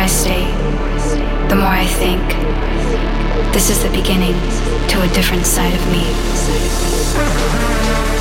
I stay, the more I think this is the beginning to a different side of me.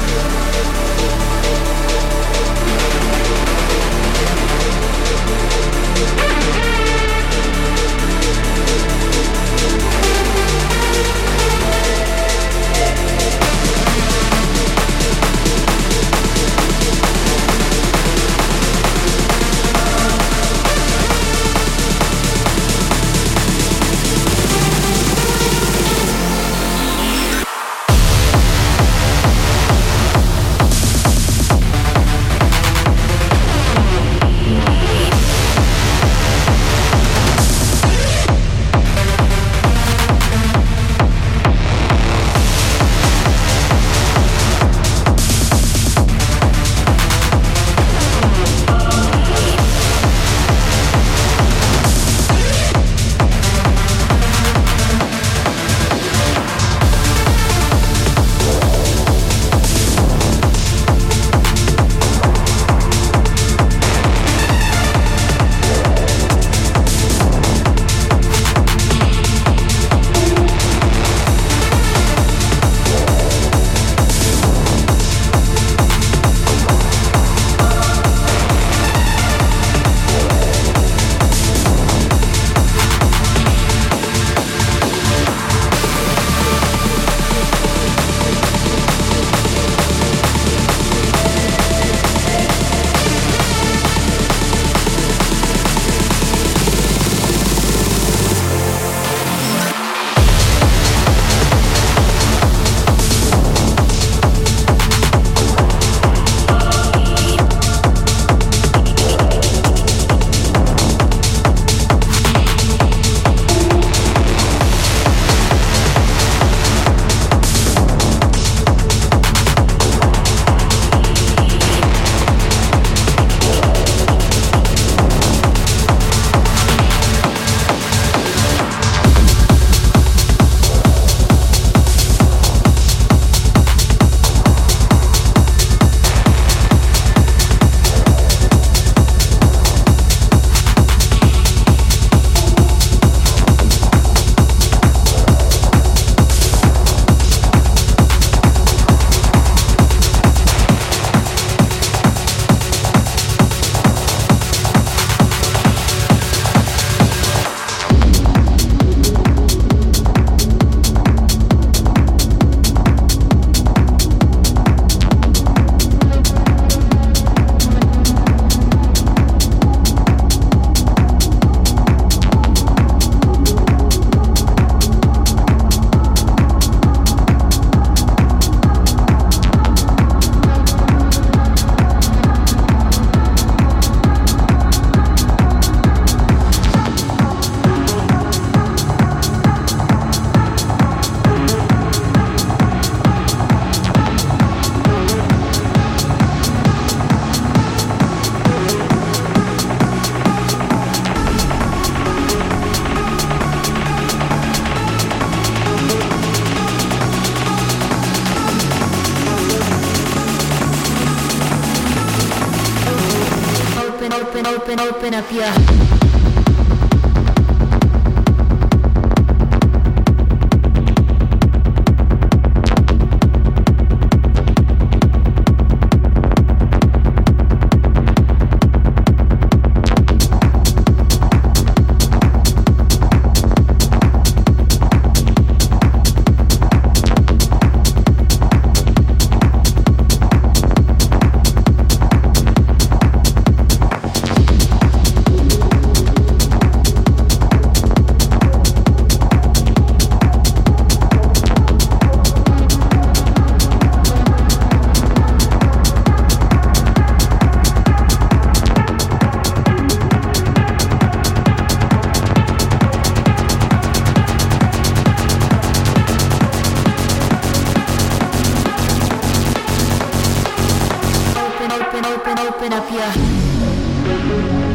open, open up your.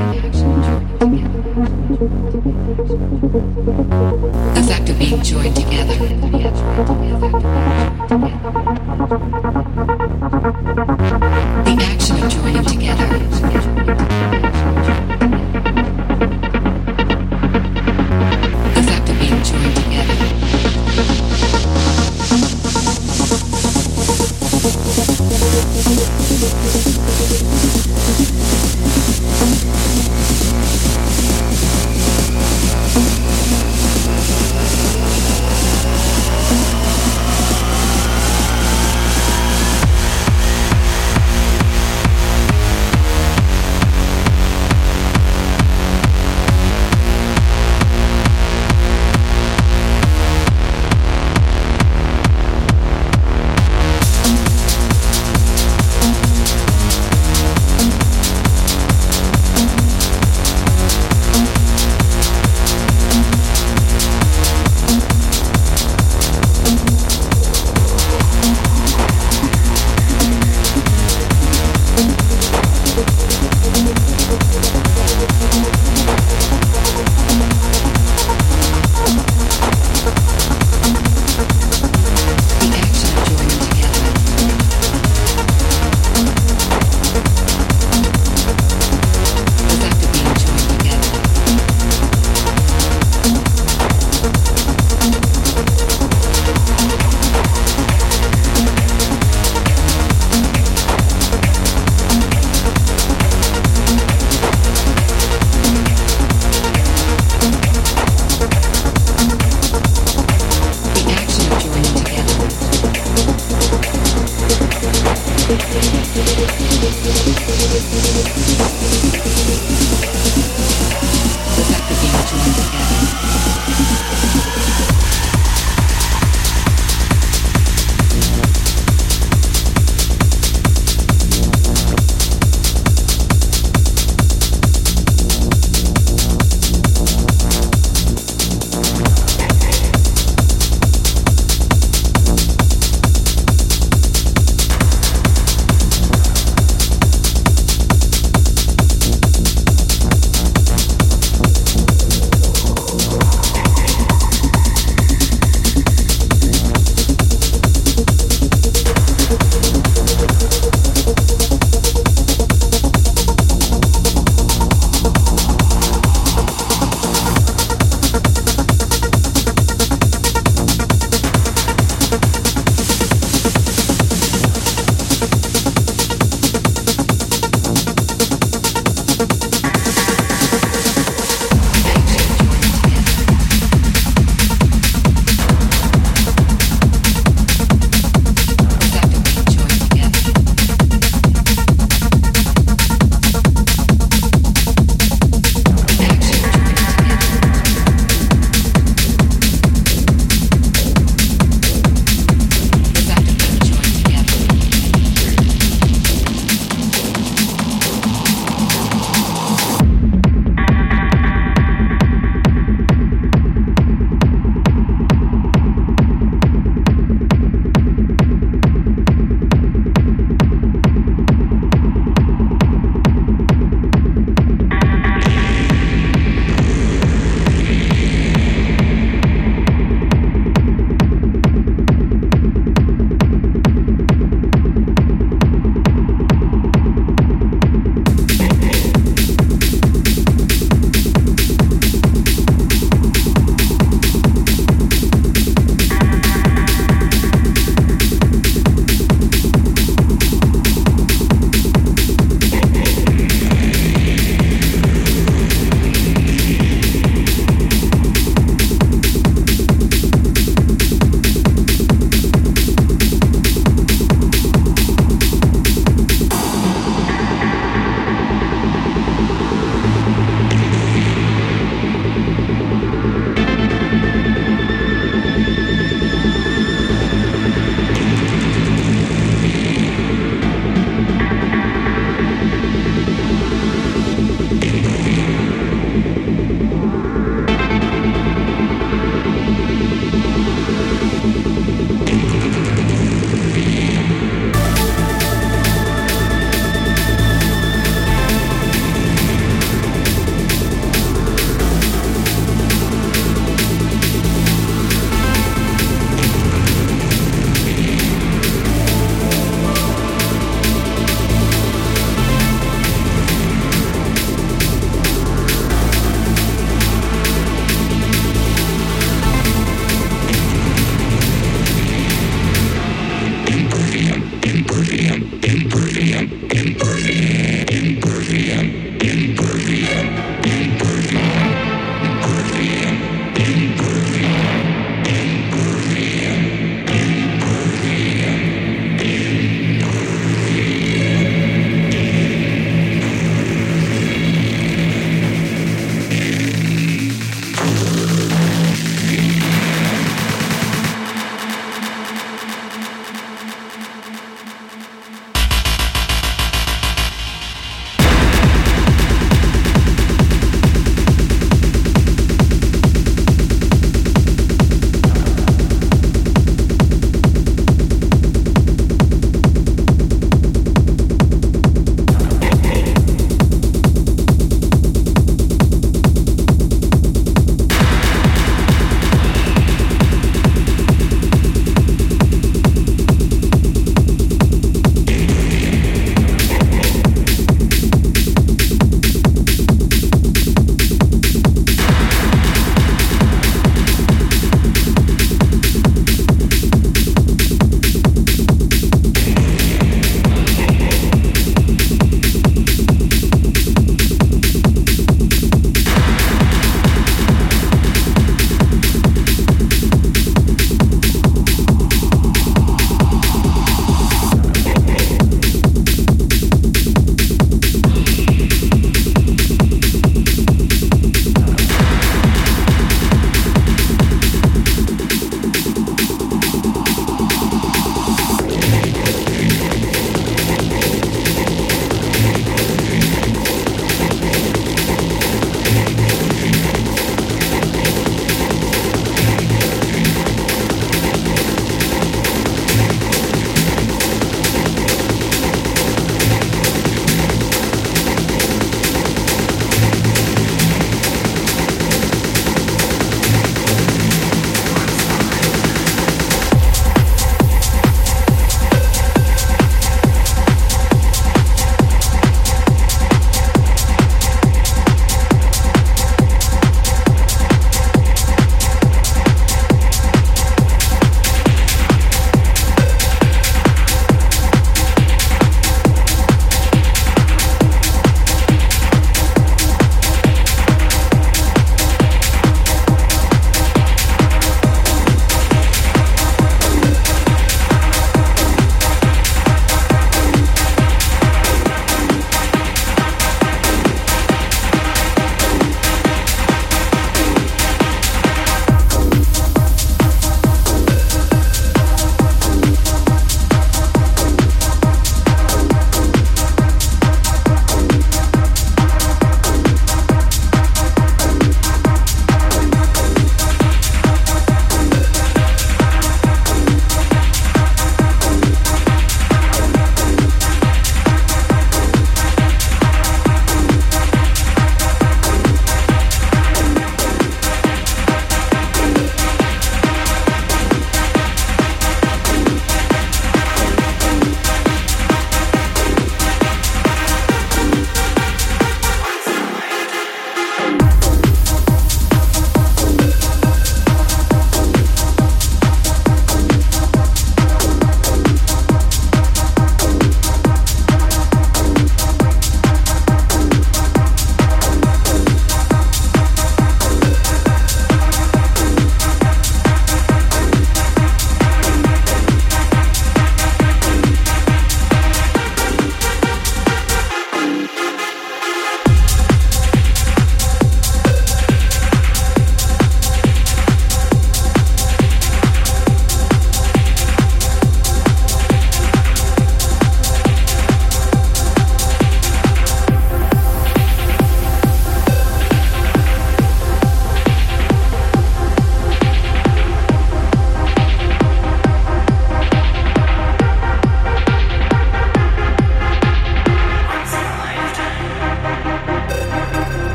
The fact of being joined together.